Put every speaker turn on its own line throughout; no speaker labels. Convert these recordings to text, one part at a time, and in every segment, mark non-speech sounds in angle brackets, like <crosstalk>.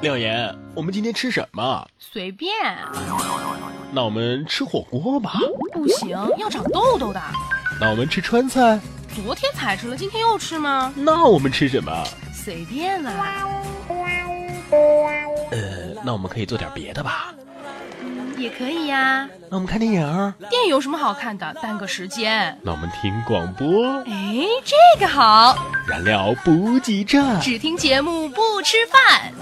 廖岩，我们今天吃什么？
随便。
那我们吃火锅吧。
不行，要长痘痘的。
那我们吃川菜。
昨天才吃了，今天又吃吗？
那我们吃什么？
随便啊。
呃，那我们可以做点别的吧。
也可以呀。
那我们看电影。
电影有什么好看的？耽搁时间。
那我们听广播。
哎，这个好。
燃料补给站。
只听节目不吃饭。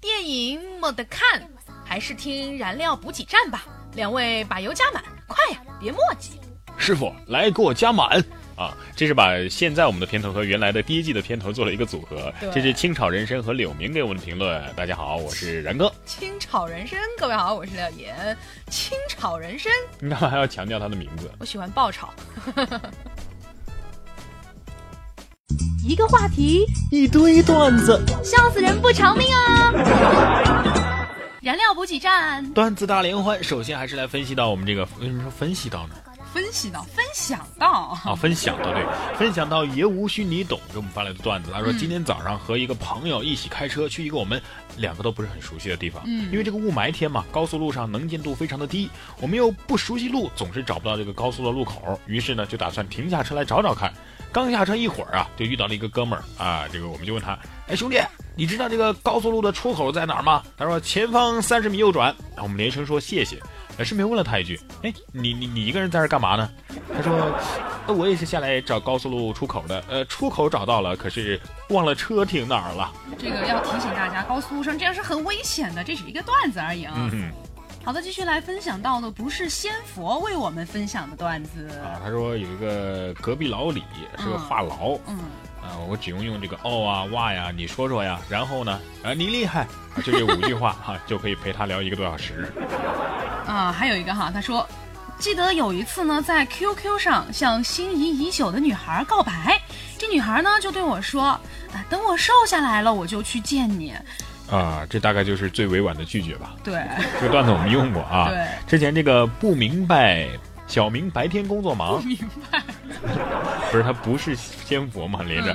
电影没得看，还是听燃料补给站吧。两位把油加满，快呀，别墨迹。
师傅，来给我加满。啊，这是把现在我们的片头和原来的第一季的片头做了一个组合。这是清炒人参和柳明给我们的评论。大家好，我是然哥。
清炒人参，各位好，我是廖岩。清炒人参，<laughs>
你干嘛还要强调他的名字？
我喜欢爆炒。<laughs> 一个话题，
一堆段子，
笑死人不偿命啊！燃料补给站，
段子大联欢。首先还是来分析到我们这个，为什么说分析到呢？
分析到，分享到
啊，分享到对，分享到也无需你懂给我们发来的段子。他说今天早上和一个朋友一起开车去一个我们两个都不是很熟悉的地方，嗯，因为这个雾霾天嘛，高速路上能见度非常的低，我们又不熟悉路，总是找不到这个高速的路口，于是呢就打算停下车来找找看。刚下车一会儿啊，就遇到了一个哥们儿啊，这个我们就问他，哎兄弟，你知道这个高速路的出口在哪儿吗？他说前方三十米右转。我们连声说谢谢。顺便问了他一句：“哎，你你你一个人在这干嘛呢？”他说：“那我也是下来找高速路出口的。呃，出口找到了，可是忘了车停哪儿了。”
这个要提醒大家，高速路上这样是很危险的。这是一个段子而已啊。嗯好的，继续来分享到的不是仙佛为我们分享的段子
啊。他说有一个隔壁老李是个话痨。嗯。啊，我只用用这个哦啊哇呀，你说说呀，然后呢，啊你厉害，就这五句话哈，就可以陪他聊一个多小时。
啊，还有一个哈，他说，记得有一次呢，在 QQ 上向心仪已久的女孩告白，这女孩呢就对我说，啊，等我瘦下来了，我就去见你。
啊，这大概就是最委婉的拒绝吧。
对，
这个段子我们用过啊。
对，
之前这个不明白。小明白天工作忙，
不明白，<laughs>
不是他不是仙佛吗？连着，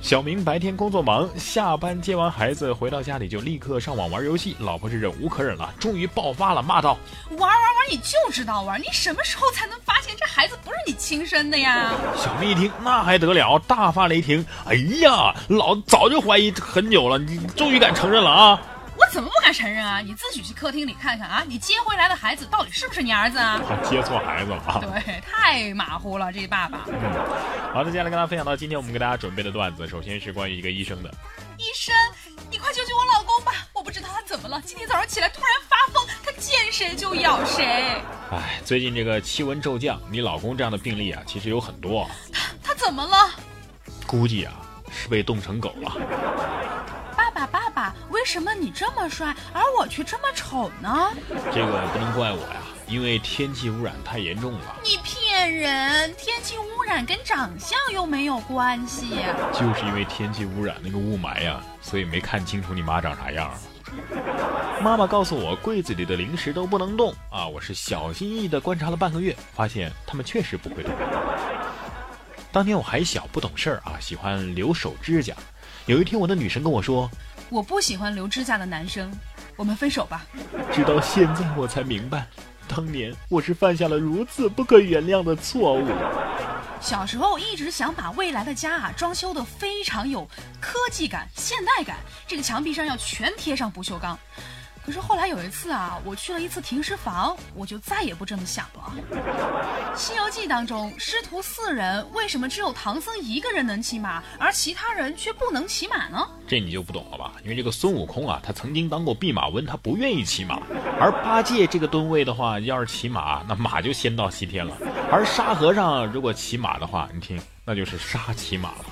小明白天工作忙，下班接完孩子回到家里就立刻上网玩游戏。老婆是忍无可忍了，终于爆发了，骂道：“
玩玩玩，你就知道玩，你什么时候才能发现这孩子不是你亲生的呀？”
小明一听，那还得了，大发雷霆：“哎呀，老早就怀疑很久了，你终于敢承认了啊！”
我怎么不敢承认啊？你自己去客厅里看看啊！你接回来的孩子到底是不是你儿子啊？
他 <laughs> 接错孩子了啊！
对，太马虎了，这爸爸。
嗯，好的，接下来跟大家分享到今天我们给大家准备的段子，首先是关于一个医生的。
医生，你快救救我老公吧！我不知道他怎么了，今天早上起来突然发疯，他见谁就咬谁。
哎，最近这个气温骤降，你老公这样的病例啊，其实有很多。
他他怎么了？
估计啊，是被冻成狗了。
为什么你这么帅，而我却这么丑呢？
这个不能怪我呀，因为天气污染太严重了。
你骗人！天气污染跟长相又没有关系。
就是因为天气污染那个雾霾呀，所以没看清楚你妈长啥样。妈妈告诉我，柜子里的零食都不能动啊！我是小心翼翼地观察了半个月，发现他们确实不会动。当年我还小，不懂事儿啊，喜欢留手指甲。有一天，我的女神跟我说。
我不喜欢留指甲的男生，我们分手吧。
直到现在我才明白，当年我是犯下了如此不可原谅的错误。
小时候一直想把未来的家啊装修的非常有科技感、现代感，这个墙壁上要全贴上不锈钢。可是后来有一次啊，我去了一次停尸房，我就再也不这么想了。《西游记》当中，师徒四人为什么只有唐僧一个人能骑马，而其他人却不能骑马呢？
这你就不懂了吧？因为这个孙悟空啊，他曾经当过弼马温，他不愿意骑马；而八戒这个吨位的话，要是骑马，那马就先到西天了；而沙和尚如果骑马的话，你听，那就是沙骑马了。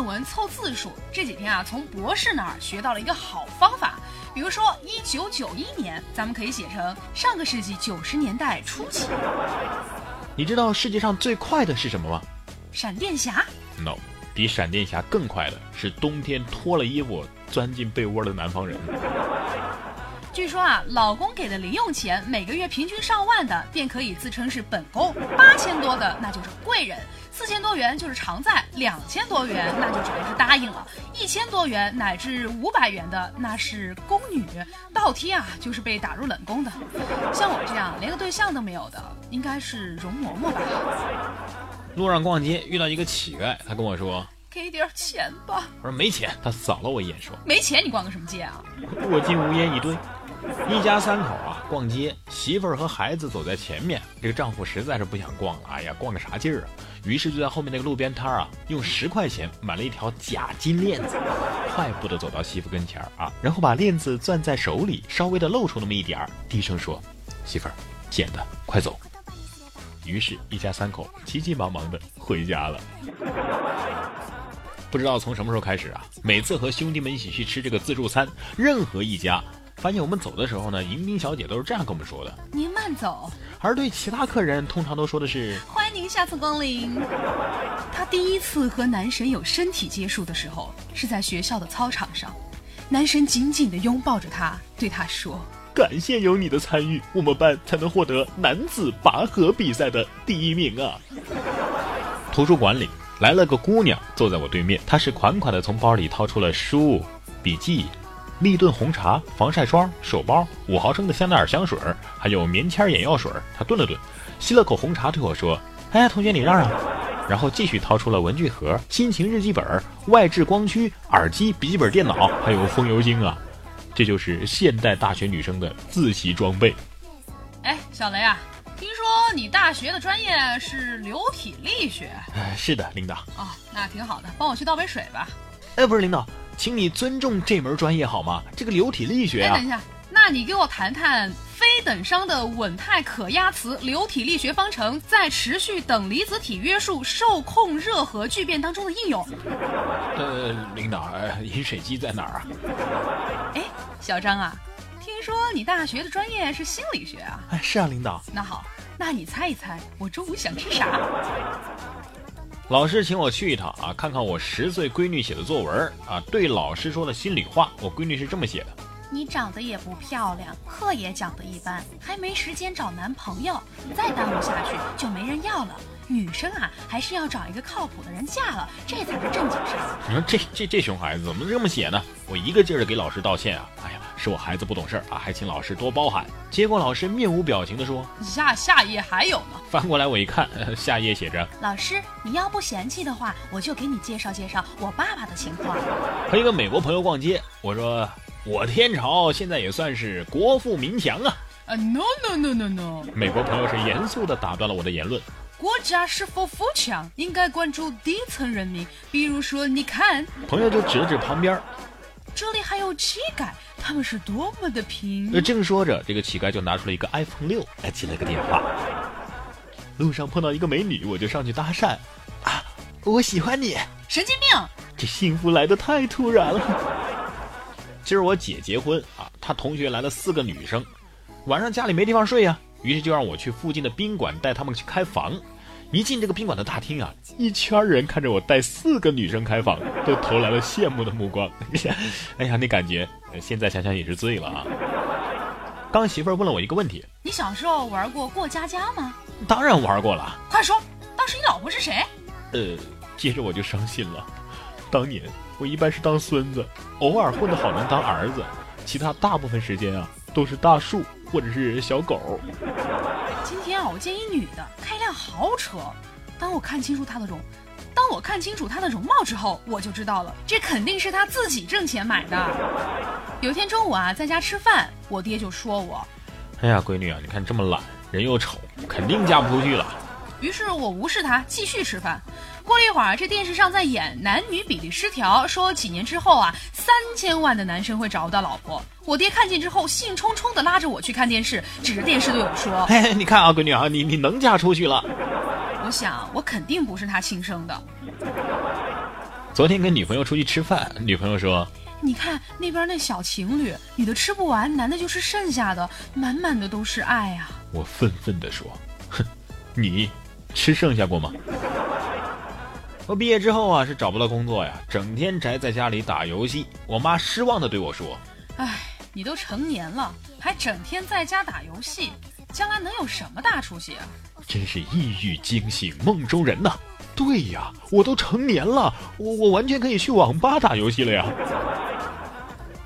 论文凑字数，这几天啊，从博士那儿学到了一个好方法。比如说，一九九一年，咱们可以写成上个世纪九十年代初期。
你知道世界上最快的是什么吗？
闪电侠
？No，比闪电侠更快的是冬天脱了衣服钻进被窝的南方人。
据说啊，老公给的零用钱每个月平均上万的，便可以自称是本宫；八千多的那就是贵人；四千多元就是常在；两千多元那就只能是答应了；一千多元乃至五百元的那是宫女，倒贴啊就是被打入冷宫的。像我这样连个对象都没有的，应该是容嬷嬷吧。
路上逛街遇到一个乞丐，他跟我说。
给点钱吧！
我说没钱，他扫了我一眼说：“
没钱，你逛个什么街啊？”
我竟无言以对。<laughs> 一家三口啊，逛街，媳妇儿和孩子走在前面，这个丈夫实在是不想逛了。哎呀，逛个啥劲儿啊？于是就在后面那个路边摊啊，用十块钱买了一条假金链子，快步的走到媳妇跟前儿啊，然后把链子攥在手里，稍微的露出那么一点儿，低声说：“媳妇儿，捡的，快走。”于是，一家三口急急忙忙的回家了。不知道从什么时候开始啊，每次和兄弟们一起去吃这个自助餐，任何一家发现我们走的时候呢，迎宾小姐都是这样跟我们说的：“
您慢走。”
而对其他客人，通常都说的是：“
欢迎您下次光临。”他第一次和男神有身体接触的时候，是在学校的操场上，男神紧紧地拥抱着他，对他说：“
感谢有你的参与，我们班才能获得男子拔河比赛的第一名啊！”图书馆里。来了个姑娘，坐在我对面。她是款款地从包里掏出了书、笔记、立顿红茶、防晒霜、手包、五毫升的香奈儿香水，还有棉签眼药水。他顿了顿，吸了口红茶，对我说：“哎，同学，你让让。”然后继续掏出了文具盒、心情日记本、外置光驱、耳机、笔记本电脑，还有风油精啊！这就是现代大学女生的自习装备。
哎，小雷啊！听说你大学的专业是流体力学？
哎，是的，领导。
哦，那挺好的，帮我去倒杯水吧。
哎，不是领导，请你尊重这门专业好吗？这个流体力学
啊。哎，等一下，那你给我谈谈非等熵的稳态可压磁流体力学方程在持续等离子体约束受控热核聚变当中的应用。
呃，领导，饮水机在哪儿啊？
哎，小张啊。听说你大学的专业是心理学啊？
哎，是啊，领导。
那好，那你猜一猜，我中午想吃啥？
老师请我去一趟啊，看看我十岁闺女写的作文啊。对老师说的心里话，我闺女是这么写的：
你长得也不漂亮，课也讲得一般，还没时间找男朋友，再耽误下去就没人要了。女生啊，还是要找一个靠谱的人嫁了，这才是正经事儿。
你说这这这熊孩子怎么这么写呢？我一个劲儿的给老师道歉啊！哎呀。是我孩子不懂事儿啊，还请老师多包涵。结果老师面无表情的说：“
下下页还有呢。”
翻过来我一看，下页写着：“
老师，你要不嫌弃的话，我就给你介绍介绍我爸爸的情况。”
和一个美国朋友逛街，我说：“我天朝现在也算是国富民强啊。”
啊，no no no no no！
美国朋友是严肃地打断了我的言论：“
国家是否富强，应该关注底层人民。比如说，你看。”
朋友就指了指旁边。
这里还有乞丐，他们是多么的贫。
正说着，这个乞丐就拿出了一个 iPhone 六来接了个电话。路上碰到一个美女，我就上去搭讪。啊，我喜欢你！
神经病！
这幸福来的太突然了。今儿我姐结婚啊，她同学来了四个女生，晚上家里没地方睡呀，于是就让我去附近的宾馆带他们去开房。一进这个宾馆的大厅啊，一圈人看着我带四个女生开房，都投来了羡慕的目光。<laughs> 哎呀，那感觉，现在想想也是醉了啊。刚媳妇儿问了我一个问题：
你小时候玩过过家家吗？
当然玩过了。
快说，当时你老婆是谁？
呃，接着我就伤心了。当年我一般是当孙子，偶尔混得好能当儿子，其他大部分时间啊都是大树或者是小狗。
今天啊，我见一女的开一辆豪车。当我看清楚她的容，当我看清楚她的容貌之后，我就知道了，这肯定是她自己挣钱买的。有一天中午啊，在家吃饭，我爹就说我：“
哎呀，闺女啊，你看这么懒，人又丑，肯定嫁不出去了。”
于是我无视他，继续吃饭。过了一会儿，这电视上在演男女比例失调，说几年之后啊，三千万的男生会找不到老婆。我爹看见之后，兴冲冲的拉着我去看电视，指着电视对我说：“
嘿嘿，你看啊，闺女啊，你你能嫁出去了。”
我想，我肯定不是他亲生的。
昨天跟女朋友出去吃饭，女朋友说：“
你看那边那小情侣，女的吃不完，男的就是剩下的，满满的都是爱啊。”
我愤愤地说：“哼，你吃剩下过吗？”我毕业之后啊，是找不到工作呀，整天宅在家里打游戏。我妈失望的对我说：“
哎，你都成年了，还整天在家打游戏，将来能有什么大出息啊？
真是一语惊醒梦中人呐！对呀，我都成年了，我我完全可以去网吧打游戏了呀。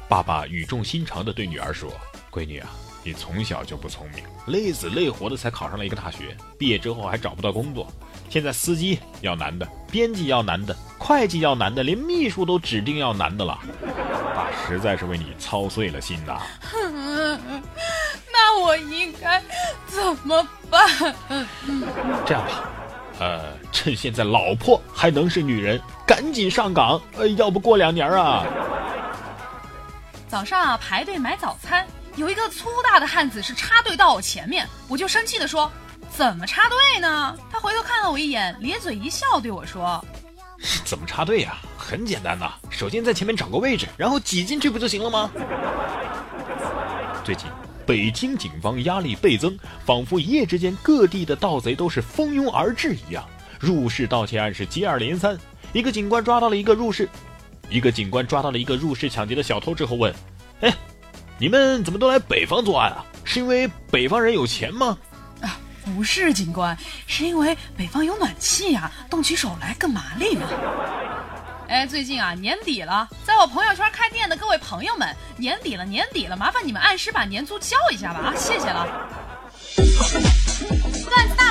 爸爸语重心长的对女儿说：“闺女啊，你从小就不聪明，累死累活的才考上了一个大学，毕业之后还找不到工作。现在司机要男的，编辑要男的，会计要男的，连秘书都指定要男的了。爸实在是为你操碎了心呐。
那我应该怎么办？
这样吧，呃，趁现在老婆还能是女人，赶紧上岗。呃，要不过两年啊。
早上啊，排队买早餐，有一个粗大的汉子是插队到我前面，我就生气的说：“怎么插队呢？”他回头看了我一眼，咧嘴一笑，对我说：“
怎么插队呀？很简单呐，首先在前面找个位置，然后挤进去不就行了吗？”最近，北京警方压力倍增，仿佛一夜之间各地的盗贼都是蜂拥而至一样，入室盗窃案是接二连三。一个警官抓到了一个入室。一个警官抓到了一个入室抢劫的小偷之后问：“哎，你们怎么都来北方作案啊？是因为北方人有钱吗？”
不是，警官，是因为北方有暖气呀，动起手来更麻利呢。哎，最近啊，年底了，在我朋友圈开店的各位朋友们，年底了，年底了，麻烦你们按时把年租交一下吧，啊，谢谢了。段子大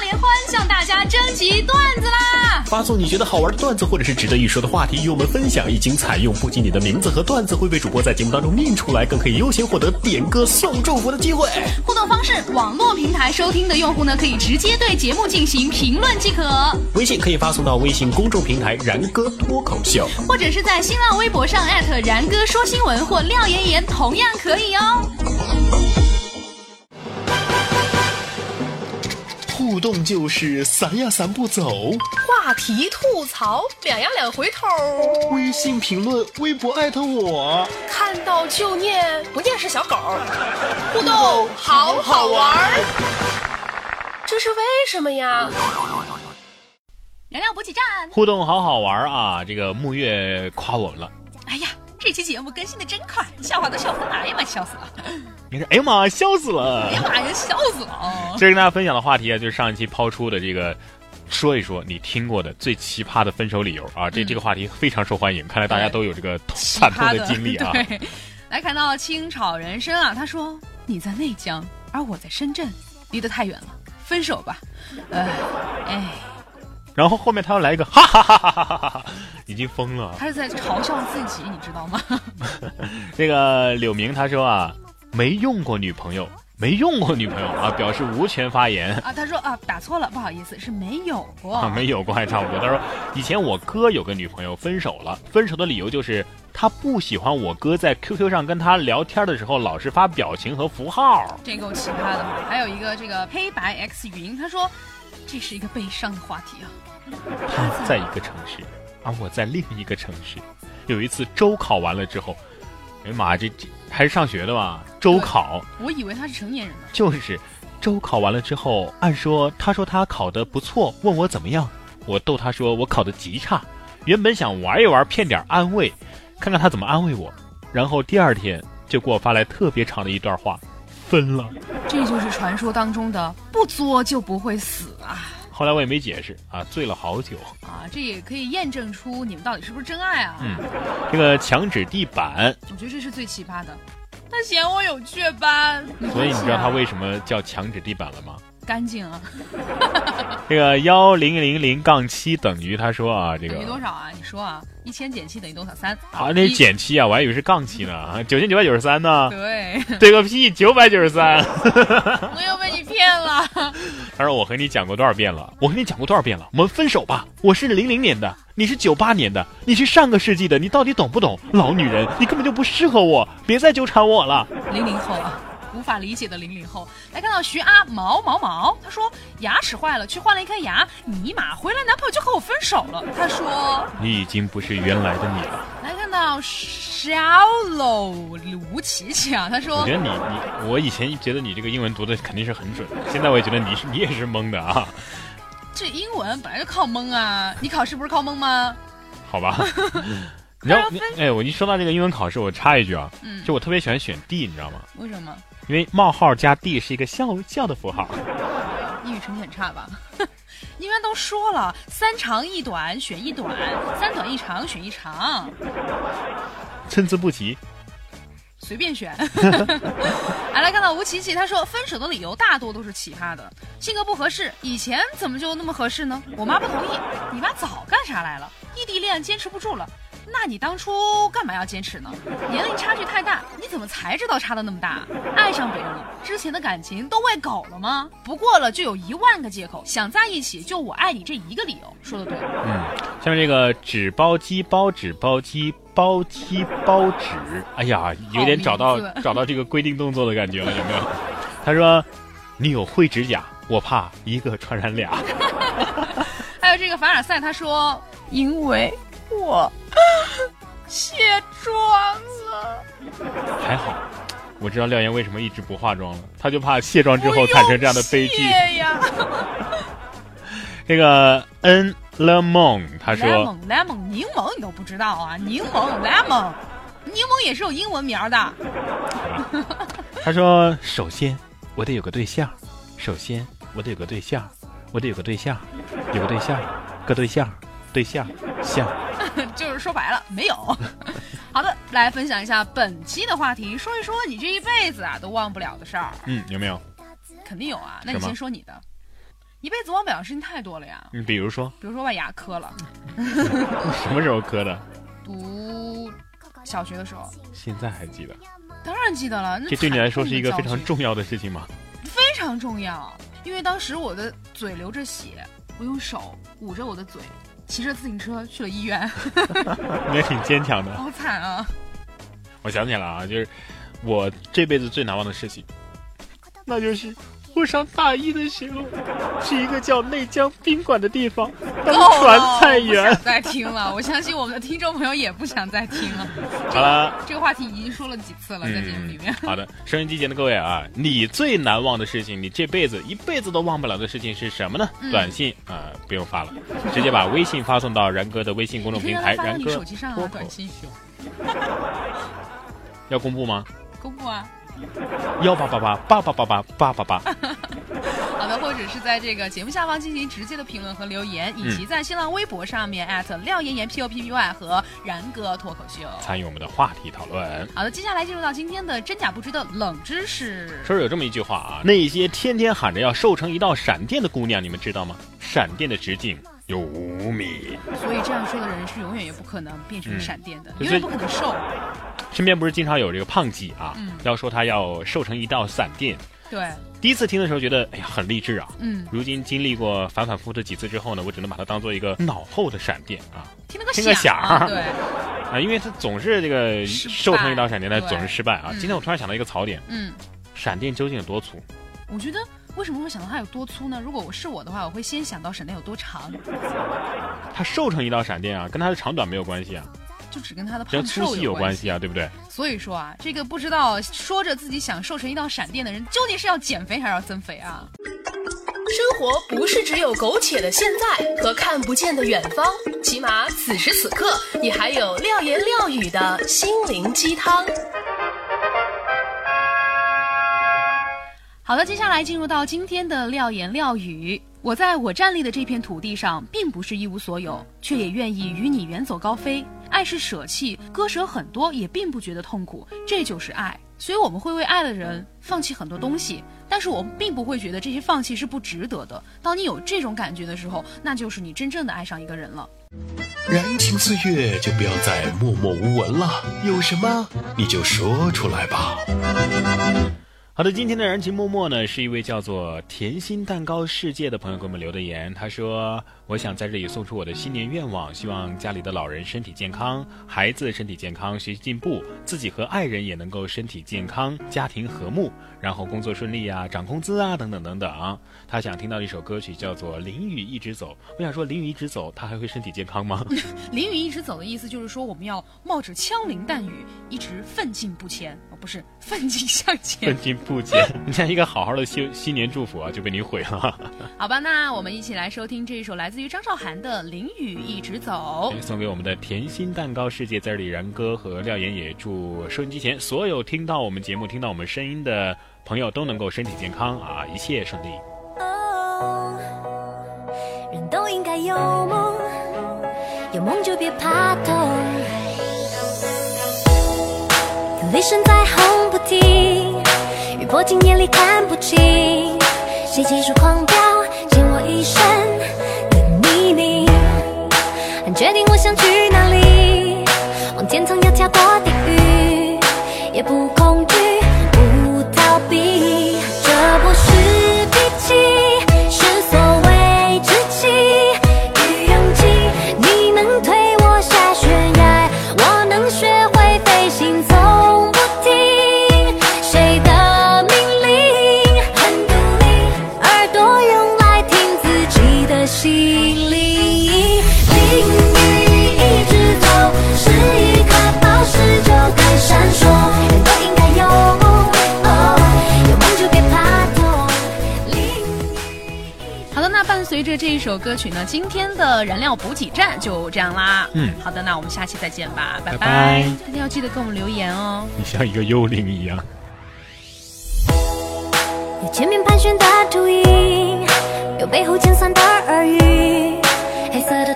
向大家征集段子啦！
发送你觉得好玩的段子或者是值得一说的话题与我们分享，一经采用，不仅你的名字和段子会被主播在节目当中念出来，更可以优先获得点歌送祝福的机会。
互动方式：网络平台收听的用户呢，可以直接对节目进行评论即可；
微信可以发送到微信公众平台“然哥脱口秀”，
或者是在新浪微博上艾特“然哥说新闻”或“廖妍妍”，同样可以哦。
互动就是散呀散不走，
话题吐槽两呀两回头，
微信评论微博艾特我，
看到就念不念是小狗，互动好好玩，这是为什么呀？
燃料补给站，
互动好好玩啊！这个木月夸我们了。
这期节目更新的真快，笑话都笑疯了，哎呀妈，笑死了！
你说，哎呀妈，笑死了！
哎呀妈呀，笑死了！
今儿跟大家分享的话题啊，就是上一期抛出的这个，说一说你听过的最奇葩的分手理由啊。这这个话题非常受欢迎，看来大家都有这个惨痛的经历啊。<laughs>
来看到清炒人参啊，他说你在内江，而我在深圳，离得太远了，分手吧。哎，哎。
然后后面他又来一个哈哈哈哈哈哈哈，已经疯了。
他是在嘲笑自己，你知道吗？<laughs>
这个柳明他说啊，没用过女朋友，没用过女朋友啊，表示无权发言
啊。他说啊，打错了，不好意思，是没有过，
没有过还差不多。他说以前我哥有个女朋友分手了，分手的理由就是他不喜欢我哥在 QQ 上跟他聊天的时候老是发表情和符号，
这够奇葩的。还有一个这个黑白 X 云，他说这是一个悲伤的话题啊。
他在一个城市，而我在另一个城市。有一次周考完了之后，哎呀妈，这这还是上学的吧？周考，
我以为他是成年人呢。
就是周考完了之后，按说他说他考得不错，问我怎么样，我逗他说我考得极差。原本想玩一玩，骗点安慰，看看他怎么安慰我。然后第二天就给我发来特别长的一段话，分了。
这就是传说当中的不作就不会死啊。
后来我也没解释啊，醉了好久
啊，这也可以验证出你们到底是不是真爱啊。
嗯，这个墙纸地板，
我觉得这是最奇葩的。他嫌我有雀斑，
所以你知道他为什么叫墙纸地板了吗？
干净啊！<laughs>
这个幺零零零杠七等于他说啊，这个
等于多少啊？你说啊，一千减七等于多少？三
啊？那是减七啊，我还以为是杠七呢。九千九百九十三
呢？对，
对个屁，九百九十三。<laughs>
我又被你骗了。<laughs>
他说我和你讲过多少遍了？我和你讲过多少遍了？我们分手吧。我是零零年的，你是九八年的，你是上个世纪的，你到底懂不懂？老女人，你根本就不适合我，别再纠缠我了。
零零后啊。无法理解的零零后来看到徐阿毛毛毛，他说牙齿坏了，去换了一颗牙，尼玛回来男朋友就和我分手了。他说
你已经不是原来的你了。
来看到 shallow 吴琪琪啊，他说
我觉得你你我以前觉得你这个英文读的肯定是很准，现在我也觉得你是你也是蒙的啊。
这英文本来就靠蒙啊，你考试不是靠蒙吗？
好吧。<laughs> 你知道，哎，我一说到这个英文考试，我插一句啊，嗯，就我特别喜欢选 D，你知道吗？
为什么？
因为冒号加 D 是一个笑笑的符号。<laughs>
英语成绩很差吧？<laughs> 应该都说了，三长一短选一短，三短一长选一长。
参差不齐。
随便选。<laughs> 来来看到吴琪琪，他说分手的理由大多都是奇葩的，性格不合适，以前怎么就那么合适呢？我妈不同意，你妈早干啥来了？异地恋坚持不住了。那你当初干嘛要坚持呢？年龄差距太大，你怎么才知道差的那么大？爱上别人了，之前的感情都喂狗了吗？不过了就有一万个借口，想在一起就我爱你这一个理由，说的对。
嗯，下面这个纸包鸡包纸包鸡包鸡包纸，哎呀，有点找到 <laughs> 找到这个规定动作的感觉了，有没有？<laughs> 他说，你有会指甲，我怕一个传染俩。<laughs>
还有这个凡尔赛，他说，因为。我卸妆了，
还好，我知道廖岩为什么一直不化妆了，他就怕卸妆之后产生这样的悲剧。
呀。<laughs>
这个 N Lemon 他说
，Lemon 柠檬你都不知道啊？柠檬 Lemon，柠檬也是有英文名的。<laughs>
他说，首先我得有个对象，首先我得有个对象，我得有个对象，有个对象，个对象，对象，象。
就是说白了，没有。<laughs> 好的，来分享一下本期的话题，说一说你这一辈子啊都忘不了的事儿。
嗯，有没有？
肯定有啊。那你先说你的。一辈子忘不了的事情太多了呀。
你比如说？
比如说把牙磕了。<laughs>
什么时候磕的？
读小学的时候。
现在还记得？
当然记得了。
这对你来说是一个非常重要的事情吗？
非常重要，因为当时我的嘴流着血，我用手捂着我的嘴。骑着自行车去了医院，<laughs>
你也挺坚强的。
好惨啊！
我想起来了啊，就是我这辈子最难忘的事情，那就是。我上大一的时候，去一个叫内江宾馆的地方当传菜员。
不想再听了，我相信我们的听众朋友也不想再听了。
好了，
这个话题已经说了几次了，在节目里面。
好的，收音机前的各位啊，你最难忘的事情，你这辈子一辈子都忘不了的事情是什么呢？短信啊，不用发了，直接把微信发送到然哥的微信公众平台“然哥”。
手机上啊，短信。
要公布吗？
公布啊。
幺八八八八八八八八八八。<laughs>
好的，或者是在这个节目下方进行直接的评论和留言，以及在新浪微博上面廖岩岩 P O P P Y 和然哥脱口秀
参与我们的话题讨论。
好的，接下来进入到今天的真假不知的冷知识。
说是有这么一句话啊，那些天天喊着要瘦成一道闪电的姑娘，你们知道吗？闪电的直径。有五米，
所以这样说的人是永远也不可能变成闪电的，永远不可能瘦。
身边不是经常有这个胖姐啊，要说她要瘦成一道闪电。
对，
第一次听的时候觉得哎呀很励志啊。嗯，如今经历过反反复复的几次之后呢，我只能把它当做一个脑后的闪电啊。
听个听个响，对
啊，因为他总是这个瘦成一道闪电，他总是失败啊。今天我突然想到一个槽点，嗯，闪电究竟有多粗？
我觉得。为什么会想到它有多粗呢？如果我是我的话，我会先想到闪电有多长。
它瘦成一道闪电啊，跟它的长短没有关系啊，
就只跟他的胖瘦
有
关
系啊，对不对？
所以说啊，这个不知道说着自己想瘦成一道闪电的人，究竟是要减肥还是要增肥啊？
生活不是只有苟且的现在和看不见的远方，起码此时此刻，你还有廖言廖语的心灵鸡汤。
好的，接下来进入到今天的廖言廖语。我在我站立的这片土地上，并不是一无所有，却也愿意与你远走高飞。爱是舍弃，割舍很多，也并不觉得痛苦，这就是爱。所以我们会为爱的人放弃很多东西，但是我们并不会觉得这些放弃是不值得的。当你有这种感觉的时候，那就是你真正的爱上一个人了。
燃情岁月，就不要再默默无闻了，有什么你就说出来吧。
好的，今天的燃情脉脉呢，是一位叫做甜心蛋糕世界的朋友给我们留的言。他说：“我想在这里送出我的新年愿望，希望家里的老人身体健康，孩子身体健康，学习进步，自己和爱人也能够身体健康，家庭和睦，然后工作顺利啊，涨工资啊，等等等等。”他想听到一首歌曲叫做《淋雨一直走》。我想说，淋雨一直走，他还会身体健康吗？<laughs>
淋雨一直走的意思就是说，我们要冒着枪林弹雨，一直奋进不前，<laughs> 不是奋进向前，
奋进。不减。人家一个好好的新新年祝福啊，就被你毁了。<laughs>
好吧，那我们一起来收听这一首来自于张韶涵的《淋雨一直走》，
送给我们的甜心蛋糕世界字里然哥和廖岩，也祝收音机前所有听到我们节目、听到我们声音的朋友都能够身体健康啊，一切顺利。
人都应该有梦，有梦就别怕痛。声在轰不停，雨泼进眼里看不清。谁急速狂飙，溅我一身的泥泞？决定我想去哪里，
今天的燃料补给站就这样啦。
嗯，
好的，那我们下期再见吧，拜
拜。
一定要记得给我们留言哦。
你像一个幽灵一样。
有前面盘旋的秃鹰，有背后尖酸的耳语。黑色的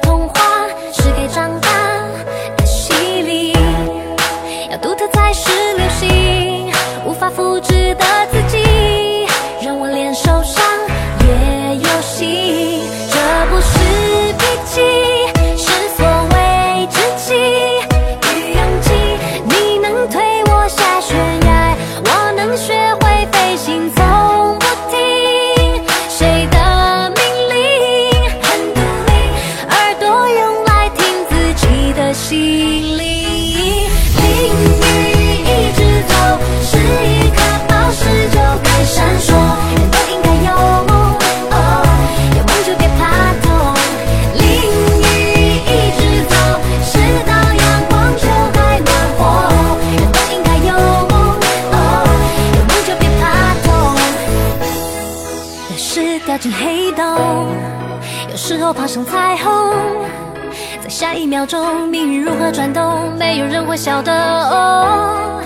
秒钟，命运如何转动，没有人会晓得。哦，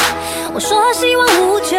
我说希望无穷，